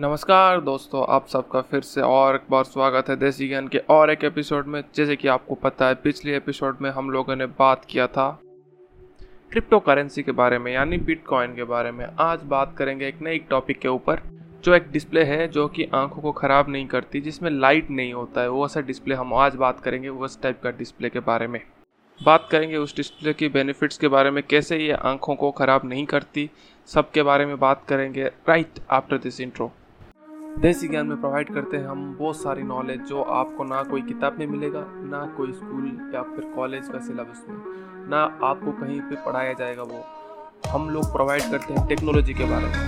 नमस्कार दोस्तों, आप सबका फिर से और एक बार स्वागत है देसी ज्ञान के और एक एपिसोड में। जैसे कि आपको पता है, पिछले एपिसोड में हम लोगों ने बात किया था क्रिप्टो करेंसी के बारे में, यानी बिटकॉइन के बारे में। आज बात करेंगे एक नई टॉपिक के ऊपर, जो एक डिस्प्ले है जो कि आँखों को ख़राब नहीं करती, जिसमें लाइट नहीं होता है। वो ऐसा डिस्प्ले हम आज बात करेंगे उस टाइप का डिस्प्ले के बारे में। बात करेंगे उस डिस्प्ले की बेनिफिट्स के बारे में, कैसे ये आँखों को ख़राब नहीं करती सब के बारे में बात करेंगे राइट आफ्टर दिस इंट्रो देसी ज्ञान में प्रोवाइड करते हैं हम बहुत सारी नॉलेज जो आपको ना कोई किताब में मिलेगा, ना कोई स्कूल या फिर कॉलेज का सिलेबस में, ना आपको कहीं पे पढ़ाया जाएगा वो। हम लोग प्रोवाइड करते हैं टेक्नोलॉजी के बारे में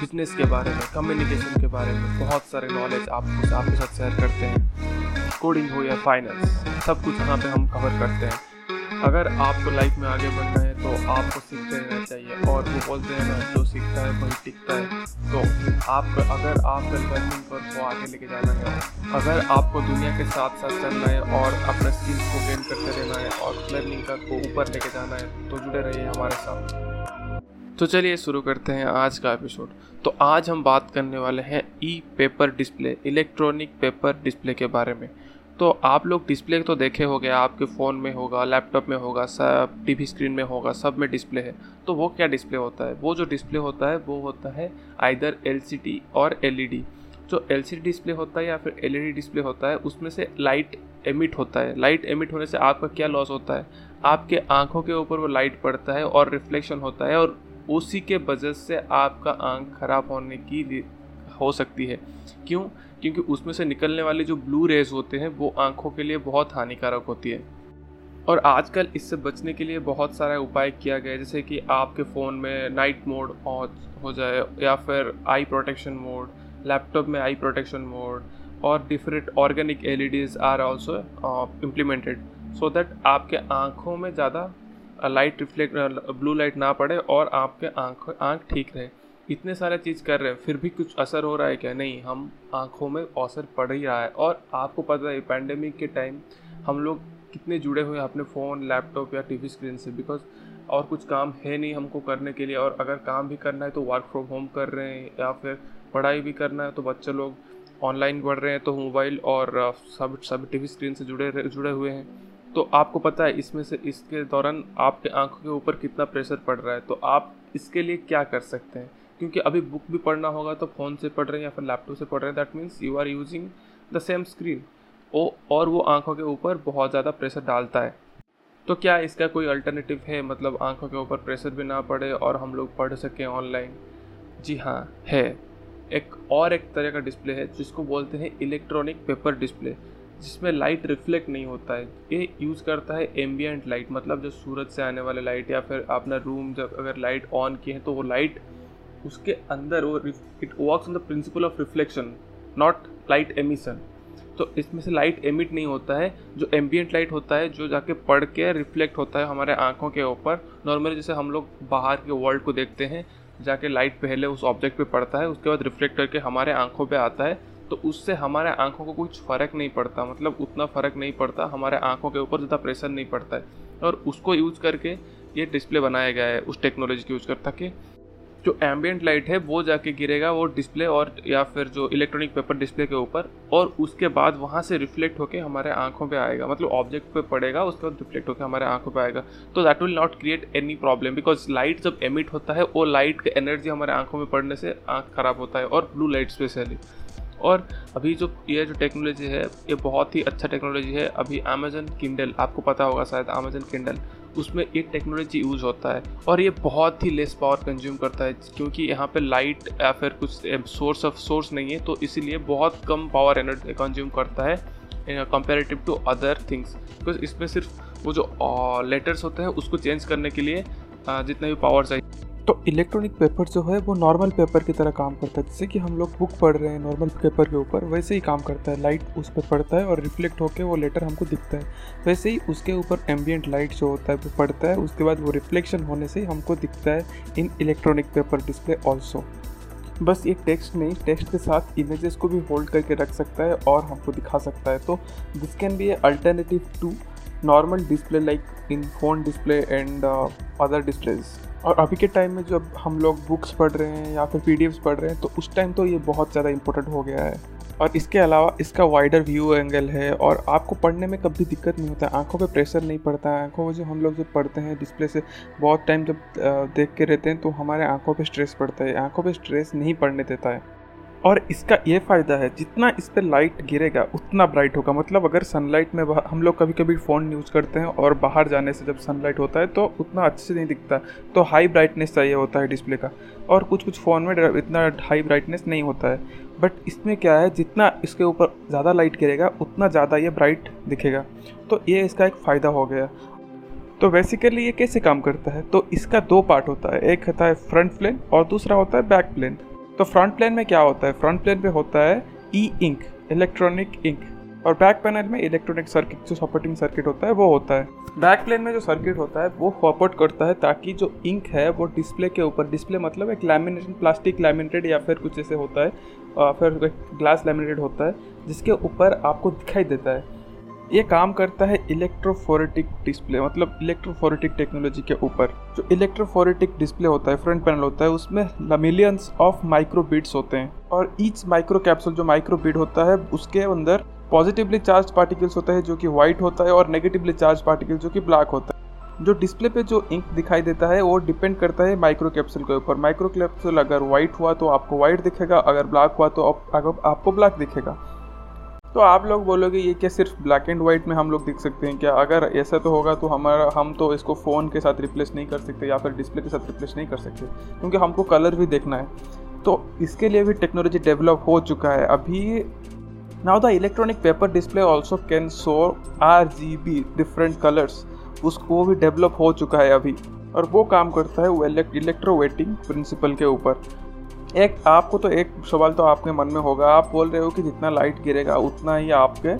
बिज़नेस के बारे में कम्युनिकेशन के बारे में, बहुत सारे नॉलेज आपको आपके साथ शेयर करते हैं। कोडिंग हो या फाइनेंस सब कुछ यहाँ पे हम कवर करते हैं। अगर आपको लाइफ में आगे बढ़ना है तो आपको सीखते रहना चाहिए और वो बोलते हैं ना जो सीखता है, वही टिकता है। तो आप, अगर आप लर्निंग पर को आगे लेके जाना है, अगर आपको दुनिया के साथ साथ चलना है और अपने स्किल्स को गेन करते रहना है और लर्निंग का को ऊपर लेके जाना है तो जुड़े रहिए हमारे साथ। तो चलिए शुरू करते हैं आज का एपिसोड तो आज हम बात करने वाले हैं E paper display electronic paper display के बारे में। तो आप लोग डिस्प्ले तो देखे हो गया आपके फ़ोन में होगा लैपटॉप में होगा, सब टीवी स्क्रीन में होगा, सब में डिस्प्ले है। तो वो क्या डिस्प्ले होता है? वो जो डिस्प्ले होता है, वो होता है आइदर एल और एल e जो एल डिस्प्ले होता है या फिर एलईडी डिस्प्ले होता है, उसमें से लाइट एमिट होता है। लाइट एमिट होने से आपका क्या लॉस होता है? आपके आँखों के ऊपर वो लाइट पड़ता है और रिफ्लेक्शन होता है और उसी के वजह से आपका आँख खराब होने की हो सकती है। क्यों? क्योंकि उसमें से निकलने वाले जो ब्लू रेज होते हैं, वो आँखों के लिए बहुत हानिकारक होती है। और आजकल इससे बचने के लिए बहुत सारा उपाय किया गया है, जैसे कि आपके फ़ोन में नाइट मोड ऑन हो जाए, या फिर आई प्रोटेक्शन मोड लैपटॉप में आई प्रोटेक्शन मोड और different organic LEDs are also implemented so that आपके आँखों में ज़्यादा लाइट रिफ्लेक्ट ब्लू लाइट ना पड़े और आपके आँख आँख ठीक रहे। इतने सारे चीज़ कर रहे हैं, फिर भी कुछ असर हो रहा है क्या? नहीं, हम आँखों में असर पड़ ही रहा है। और आपको पता है पैंडमिक के टाइम हम लोग कितने जुड़े हुए हैं अपने फ़ोन लैपटॉप या टीवी स्क्रीन से बिकॉज़ और कुछ काम है नहीं हमको करने के लिए। और अगर काम भी करना है तो वर्क फ्रॉम होम कर रहे हैं, या फिर पढ़ाई भी करना है तो बच्चे लोग ऑनलाइन पढ़ रहे हैं तो मोबाइल और सब सब टीवी स्क्रीन से जुड़े जुड़े हुए हैं। तो आपको पता है, इसमें से इसके दौरान आपके आँखों के ऊपर कितना प्रेशर पड़ रहा है। तो आप इसके लिए क्या कर सकते हैं? क्योंकि अभी बुक भी पढ़ना होगा तो फ़ोन से पढ़ रहे हैं या फिर लैपटॉप से पढ़ रहे हैं that means you are using the same screen ओ, और वो आँखों के ऊपर बहुत ज़्यादा प्रेशर डालता है। तो क्या इसका कोई अल्टरनेटिव है? मतलब आँखों के ऊपर प्रेशर भी ना पड़े और हम लोग पढ़ सकें ऑनलाइन जी हाँ है। एक, और एक तरह का डिस्प्ले है जिसको बोलते हैं इलेक्ट्रॉनिक पेपर डिस्प्ले जिसमें लाइट रिफ्लेक्ट नहीं होता है। ये यूज़ करता है एम्बियंट लाइट मतलब जो सूरज से आने वाले लाइट या फिर अपना रूम जब अगर लाइट ऑन किए हैं तो वो लाइट उसके अंदर वो it works on the principle of reflection not light emission तो इसमें से लाइट एमिट नहीं होता है, जो एम्बियंट लाइट होता है, जो जाके पढ़ के रिफ्लेक्ट होता है हमारे आँखों के ऊपर नॉर्मली जैसे हम लोग बाहर के वर्ल्ड को देखते हैं, जाके लाइट पहले उस ऑब्जेक्ट पे पड़ता है, उसके बाद रिफ्लेक्ट करके हमारे आँखों पे आता है तो उससे हमारे आँखों को कुछ फ़र्क नहीं पड़ता मतलब उतना फ़र्क नहीं पड़ता, हमारे आँखों के ऊपर ज़्यादा प्रेशर नहीं पड़ता है। और उसको यूज़ करके ये डिस्प्ले बनाया गया है, उस टेक्नोलॉजी को यूज़ कर, ताकि जो एम्बियंट लाइट है, वो जाके गिरेगा, वो डिस्प्ले और या फिर जो इलेक्ट्रॉनिक पेपर डिस्प्ले के ऊपर, और उसके बाद वहाँ से रिफ्लेक्ट होकर हमारे आँखों पे आएगा। मतलब ऑब्जेक्ट पे पड़ेगा, उसके बाद रिफ्लेक्ट होकर हमारे आँखों पे आएगा। तो that will not create any problem because light जब एमिट होता है, वो लाइट का एनर्जी हमारे आँखों में पड़ने से आँख खराब होता है और ब्लू लाइट स्पेशली और अभी जो ये जो टेक्नोलॉजी है, ये बहुत ही अच्छा टेक्नोलॉजी है। अभी अमेजन किंडल आपको पता होगा शायद अमेजन किंडल उसमें एक टेक्नोलॉजी यूज़ होता है और ये बहुत ही लेस पावर कंज्यूम करता है, क्योंकि यहाँ पे लाइट या फिर कुछ सोर्स ऑफ़ सोर्स नहीं है तो इसीलिए बहुत कम पावर एनर्जी कंज्यूम करता है comparative to other things because इसमें सिर्फ़ वो जो लेटर्स होते हैं, उसको चेंज करने के लिए जितना भी पावर चाहिए। तो इलेक्ट्रॉनिक पेपर जो है, वो नॉर्मल पेपर की तरह काम करता है। जैसे कि हम लोग बुक पढ़ रहे हैं नॉर्मल पेपर के ऊपर, वैसे ही काम करता है। लाइट उस पर पड़ता है और रिफ्लेक्ट होकर वो लेटर हमको दिखता है। वैसे ही उसके ऊपर एम्बियंट लाइट जो होता है, वो पड़ता है। उसके बाद वो रिफ्लेक्शन होने से हमको दिखता है in electronic paper display also बस ये टेक्स्ट नहीं टेक्स्ट के साथ इमेजेस को भी होल्ड करके रख सकता है और हमको दिखा सकता है। तो this can be a alternative to normal display like in phone display and other displays और अभी के टाइम में जब हम लोग बुक्स पढ़ रहे हैं या फिर पी पढ़ रहे हैं तो उस टाइम तो ये बहुत ज़्यादा इंपॉर्टेंट हो गया है। और इसके अलावा इसका वाइडर व्यू एंगल है और आपको पढ़ने में कभी दिक्कत नहीं होता आँखों पे प्रेशर नहीं पड़ता है। आँखों में जो हम लोग जब पढ़ते हैं डिस्प्ले से, बहुत टाइम जब देख के रहते हैं तो हमारे आँखों पे स्ट्रेस पड़ता है। आँखों पे स्ट्रेस नहीं पड़ने देता है। और इसका ये फ़ायदा है, जितना इस पर लाइट गिरेगा, उतना ब्राइट होगा। मतलब अगर सनलाइट में हम लोग कभी कभी फ़ोन यूज़ करते हैं और बाहर जाने से जब सनलाइट होता है तो उतना अच्छे से नहीं दिखता। तो हाई ब्राइटनेस चाहिए होता है डिस्प्ले का। और कुछ कुछ फ़ोन में इतना हाई ब्राइटनेस नहीं होता है। बट इसमें क्या है, जितना इसके ऊपर ज़्यादा लाइट गिरेगा, उतना ज़्यादा ये ब्राइट दिखेगा। तो ये इसका एक फ़ायदा हो गया। तो बेसिकली ये कैसे काम करता है? तो इसका दो पार्ट होता है। एक होता है फ्रंट प्लेन और दूसरा होता है बैक प्लेन तो फ्रंट प्लेन में क्या होता है? फ्रंट प्लेन पे होता है ई इंक इलेक्ट्रॉनिक इंक और बैक पैनल में इलेक्ट्रॉनिक सर्किट जो सपोर्टिंग सर्किट होता है, वो होता है. बैक प्लेन में जो सर्किट होता है, वो सपोर्ट करता है ताकि जो इंक है, वो डिस्प्ले के ऊपर डिस्प्ले मतलब एक लैमिनेशन प्लास्टिक लैमिनेटेड या फिर कुछ ऐसे होता है फिर ग्लास लैमिनेटेड होता है, जिसके ऊपर आपको दिखाई देता है. ये काम करता है इलेक्ट्रोफोरेटिक डिस्प्ले मतलब इलेक्ट्रोफोरेटिक टेक्नोलॉजी के ऊपर। जो इलेक्ट्रोफोरेटिक डिस्प्ले होता है फ्रंट पैनल होता है, उसमें मिलियंस ऑफ़ माइक्रो बीट्स होते हैं। और ईच माइक्रो कैप्सूल जो माइक्रो बीट होता है, उसके अंदर पॉजिटिवली चार्ज पार्टिकल्स होता है, जो कि व्हाइट होता है, और नेगेटिवली चार्ज पार्टिकल जो कि ब्लैक होता है। जो डिस्प्ले पे जो इंक दिखाई देता है, वो डिपेंड करता है माइक्रो कैप्सूल के ऊपर। माइक्रो कैप्सूल अगर व्हाइट हुआ तो आपको व्हाइट दिखेगा, अगर ब्लैक हुआ तो आपको ब्लैक दिखेगा। तो आप लोग बोलोगे, ये क्या सिर्फ़ ब्लैक एंड वाइट में हम लोग देख सकते हैं क्या? अगर ऐसा तो होगा तो हमारा, हम तो इसको फ़ोन के साथ रिप्लेस नहीं कर सकते, या फिर डिस्प्ले के साथ रिप्लेस नहीं कर सकते, क्योंकि हमको कलर भी देखना है। तो इसके लिए भी टेक्नोलॉजी डेवलप हो चुका है। अभी now the electronic paper display also can show R G B different colours उसको भी डेवलप हो चुका है अभी, और वो काम करता है वो इलेक्ट्रोवेटिंग प्रिंसिपल के ऊपर। एक, आपको तो एक सवाल तो आपके मन में होगा। आप बोल रहे हो कि जितना लाइट गिरेगा, उतना ही आपके,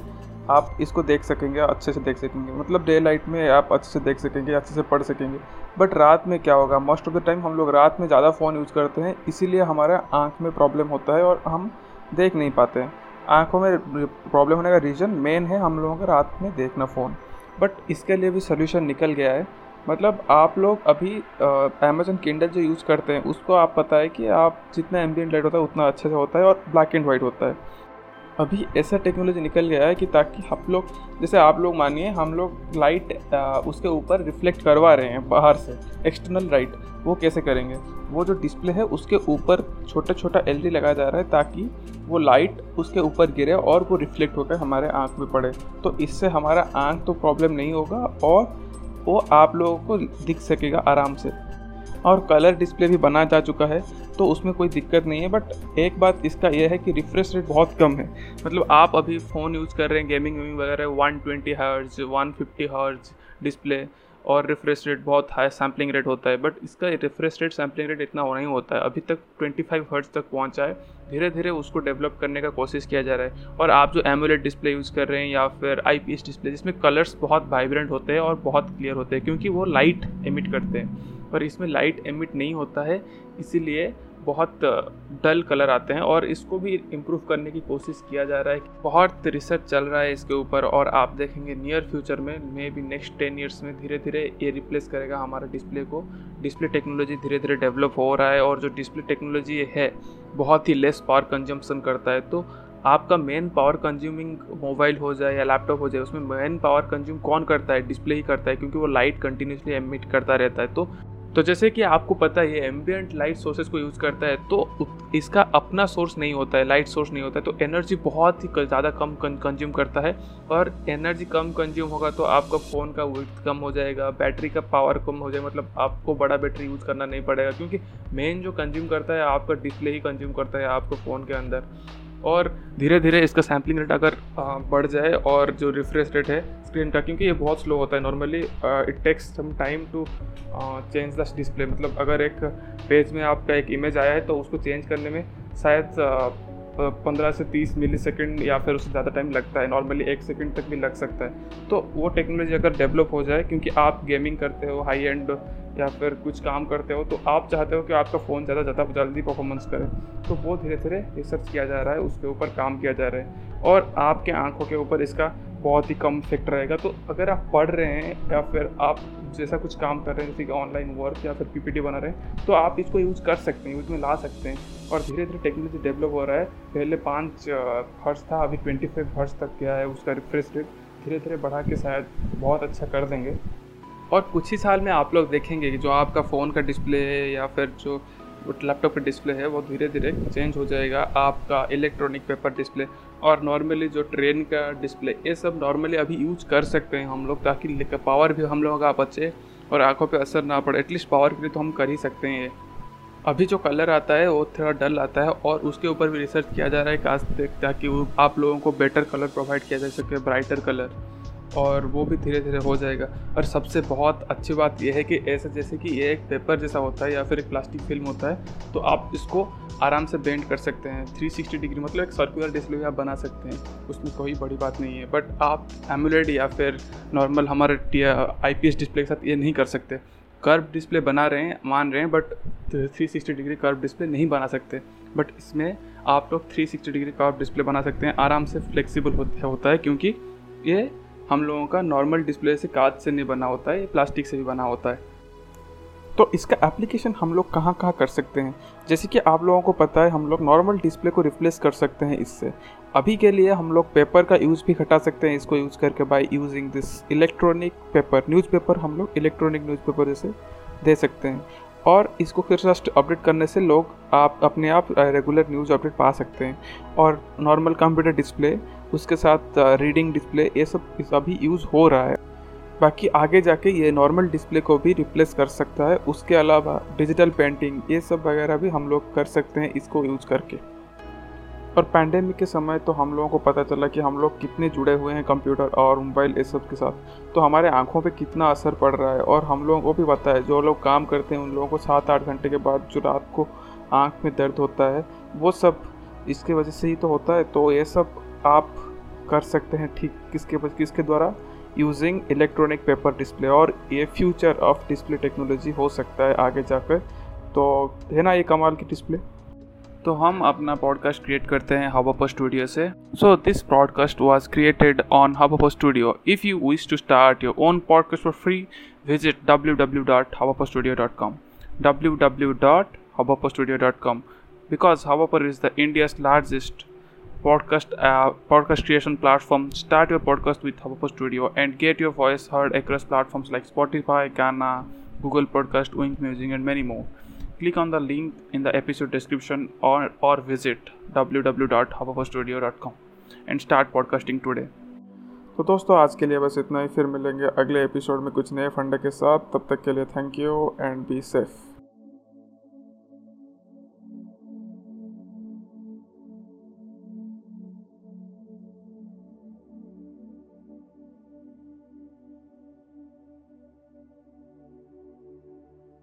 आप इसको देख सकेंगे, अच्छे से देख सकेंगे। मतलब डे लाइट में आप अच्छे से देख सकेंगे, अच्छे से पढ़ सकेंगे। बट रात में क्या होगा? मोस्ट ऑफ़ द टाइम हम लोग रात में ज़्यादा फ़ोन यूज़ करते हैं, इसीलिए हमारे आँख में प्रॉब्लम होता है और हम देख नहीं पाते हैं। आँखों में प्रॉब्लम होने का रीज़न मेन है हम लोगों का रात में देखना फ़ोन बट इसके लिए भी सोल्यूशन निकल गया है। मतलब आप लोग अभी अमेजन किंडल जो यूज़ करते हैं, उसको आप पता है कि आप जितना एम्बियंट लाइट होता है, उतना अच्छे से होता है और ब्लैक एंड वाइट होता है। अभी ऐसा टेक्नोलॉजी निकल गया है कि ताकि आप लोग, जैसे आप लोग मानिए, हम लोग लाइट उसके ऊपर रिफ्लेक्ट करवा रहे हैं बाहर से एक्सटर्नल लाइट वो कैसे करेंगे? वो जो डिस्प्ले है, उसके ऊपर छोटा छोटा एल लगाया जा रहा है ताकि वो लाइट उसके ऊपर गिरे और वो रिफ्लेक्ट होकर हमारे आँख में पड़े। तो इससे हमारा आँख तो प्रॉब्लम नहीं होगा और वो आप लोगों को दिख सकेगा आराम से। और कलर डिस्प्ले भी बना जा चुका है तो उसमें कोई दिक्कत नहीं है बट एक बात इसका यह है कि रिफ्रेश रेट बहुत कम है। मतलब आप अभी फ़ोन यूज़ कर रहे हैं गेमिंग वेमिंग वगैरह one twenty hertz one fifty hertz display और रिफ्रेश रेट बहुत हाई सैम्पलिंग रेट होता है बट इसका रिफ्रेश रेट सैम्पलिंग रेट इतना नहीं होता है। अभी तक 25 हर्ट्स तक पहुँचा है। धीरे धीरे उसको डेवलप करने का कोशिश किया जा रहा है। और आप जो एमुलेट डिस्प्ले यूज़ कर रहे हैं या फिर आई पी डिस्प्ले जिसमें कलर्स बहुत वाइब्रेंट होते हैं और बहुत क्लियर होते हैं, क्योंकि वो लाइट एमिट करते हैं। पर इसमें लाइट एमिट नहीं होता है, इसीलिए बहुत डल कलर आते हैं और इसको भी इम्प्रूव करने की कोशिश किया जा रहा है। बहुत रिसर्च चल रहा है इसके ऊपर और आप देखेंगे नियर फ्यूचर में maybe next ten years में धीरे धीरे ये रिप्लेस करेगा हमारा डिस्प्ले को। डिस्प्ले टेक्नोलॉजी धीरे धीरे डेवलप हो रहा है और जो डिस्प्ले टेक्नोलॉजी है, बहुत ही लेस पावर कंजम्पन करता है। तो आपका मेन पावर कंज्यूमिंग मोबाइल हो जाए या लैपटॉप हो जाए, उसमें मेन पावर कंज्यूम कौन करता है? डिस्प्ले ही करता है क्योंकि वो लाइट कंटिन्यूसली एमिट करता रहता है। तो तो जैसे कि आपको पता है एम्बियंट लाइट सोर्सेज को यूज़ करता है तो इसका अपना सोर्स नहीं होता है लाइट सोर्स नहीं होता है तो एनर्जी बहुत ही ज़्यादा कम कंज्यूम करता है। और एनर्जी कम कंज्यूम होगा तो आपका फ़ोन का वेट कम हो जाएगा बैटरी का पावर कम हो जाएगा मतलब आपको बड़ा बैटरी यूज़ करना नहीं पड़ेगा, क्योंकि मेन जो कंज्यूम करता है, आपका डिस्प्ले ही कंज्यूम करता है आपको फ़ोन के अंदर। और धीरे धीरे इसका सैम्पलिंग रेट अगर बढ़ जाए और जो रिफ्रेश रेट है स्क्रीन का, क्योंकि ये बहुत स्लो होता है। Normally it takes some time to change the display मतलब अगर एक पेज में आपका एक इमेज आया है तो उसको चेंज करने में शायद पंद्रह से तीस मिली सेकेंड या फिर उससे ज़्यादा टाइम लगता है नॉर्मली एक सेकेंड तक भी लग सकता है। तो वो टेक्नोलॉजी अगर डेवलप हो जाए, क्योंकि आप गेमिंग करते हो हाई एंड या फिर कुछ काम करते हो तो आप चाहते हो कि आपका फ़ोन ज़्यादा ज़्यादा जल्दी परफॉर्मेंस करे। तो वो धीरे धीरे रिसर्च किया जा रहा है, उसके ऊपर काम किया जा रहा है। और आपके आँखों के ऊपर इसका बहुत ही कम इफ़ेक्ट रहेगा। तो अगर आप पढ़ रहे हैं या फिर आप जैसा कुछ काम कर रहे हैं, जैसे कि ऑनलाइन वर्क या फिर पीपीटी बना रहे हैं तो आप इसको यूज़ कर सकते हैं यूज़ में ला सकते हैं। और धीरे धीरे टेक्नोलॉजी डेवलप हो रहा है। पहले पाँच हर्ट्स था, अभी ट्वेंटी फाइव हर्ट्स तक गया है उसका रिफ्रेश रेट धीरे धीरे बढ़ा के शायद बहुत अच्छा कर देंगे। और कुछ ही साल में आप लोग देखेंगे कि जो आपका फ़ोन का डिस्प्ले है या फिर जो लैपटॉप का डिस्प्ले है, वो धीरे धीरे चेंज हो जाएगा। आपका इलेक्ट्रॉनिक पेपर डिस्प्ले और नॉर्मली जो ट्रेन का डिस्प्ले ये सब नॉर्मली अभी यूज़ कर सकते हैं हम लोग ताकि पावर भी हम लोगों का बचे और आँखों पे असर ना पड़े। एटलीस्ट पावर के लिए तो हम कर ही सकते हैं ये। अभी जो कलर आता है, वो थोड़ा डल आता है और उसके ऊपर भी रिसर्च किया जा रहा है काश ताकि आप लोगों को बेटर कलर प्रोवाइड किया जा सके ब्राइटर कलर और वो भी धीरे धीरे हो जाएगा। और सबसे बहुत अच्छी बात यह है कि ऐसा जैसे कि ये एक पेपर जैसा होता है या फिर एक प्लास्टिक फ़िल्म होता है तो आप इसको आराम से बेंड कर सकते हैं। 360 डिग्री मतलब एक सर्कुलर डिस्प्ले आप बना सकते हैं, उसमें कोई बड़ी बात नहीं है। बट आप एमुलेट या फिर नॉर्मल हमारे आई डिस्प्ले के साथ ये नहीं कर सकते। कर्व डिस्प्ले बना रहे हैं, मान रहे हैं बट 360 डिग्री कर्व डिस्प्ले नहीं बना सकते। बट इसमें आप लोग 360 डिग्री कर्व डिस्प्ले बना सकते हैं। आराम से फ्लेक्सिबल होता है क्योंकि ये हम लोगों का नॉर्मल डिस्प्ले से कांच से नहीं बना होता है प्लास्टिक से भी बना होता है। तो इसका एप्लीकेशन हम लोग कहाँ कहाँ कर सकते हैं? जैसे कि आप लोगों को पता है, हम लोग नॉर्मल डिस्प्ले को रिप्लेस कर सकते हैं इससे। अभी के लिए हम लोग पेपर का यूज़ भी घटा सकते हैं, इसको यूज़ करके by using this electronic paper newspaper हम लोग इलेक्ट्रॉनिक न्यूज़पेपर जैसे दे सकते हैं। और इसको फिर से अपडेट करने से लोग आप, अपने आप रेगुलर न्यूज़ अपडेट पा सकते हैं। और नॉर्मल कंप्यूटर डिस्प्ले उसके साथ रीडिंग डिस्प्ले ये सब अभी यूज़ हो रहा है। बाकी आगे जाके ये नॉर्मल डिस्प्ले को भी रिप्लेस कर सकता है। उसके अलावा डिजिटल पेंटिंग ये सब वगैरह भी हम लोग कर सकते हैं इसको यूज़ करके। और पैंडेमिक के समय तो हम लोगों को पता चला कि हम लोग कितने जुड़े हुए हैं कंप्यूटर और मोबाइल ये सब के साथ। तो हमारे आँखों पे कितना असर पड़ रहा है और हम लोगों को भी पता है, जो लोग काम करते हैं उन लोगों को सात आठ घंटे के बाद जो रात को आँख में दर्द होता है, वो सब इसके वजह से ही तो होता है। तो ये सब आप कर सकते हैं ठीक किसके किसके द्वारा? यूजिंग इलेक्ट्रॉनिक पेपर डिस्प्ले और ये फ्यूचर ऑफ़ डिस्प्ले टेक्नोलॉजी हो सकता है आगे जाकर। तो है ना ये कमाल की डिस्प्ले तो हम अपना पॉडकास्ट क्रिएट करते हैं हवापर स्टूडियो से। So this podcast was created on Hubhopper studio if you wish to start your own podcast for free visit W W dot Hubhopper studio dot com W W dot Hubhopper studio dot com because Havaper is the India's largest podcast uh, podcast creation platform. Start your podcast with Hubhopper Studio and get your voice heard across platforms like Spotify, Ghana, Google Podcast, Wink Music, and many more. Click on the link in the episode description or, or visit www.hubhopperstudio.com and start podcasting today. तो दोस्तों आज के लिए बस इतना ही फिर मिलेंगे अगले एपिसोड में कुछ नए फंडे के साथ तब तक के लिए thank you and be safe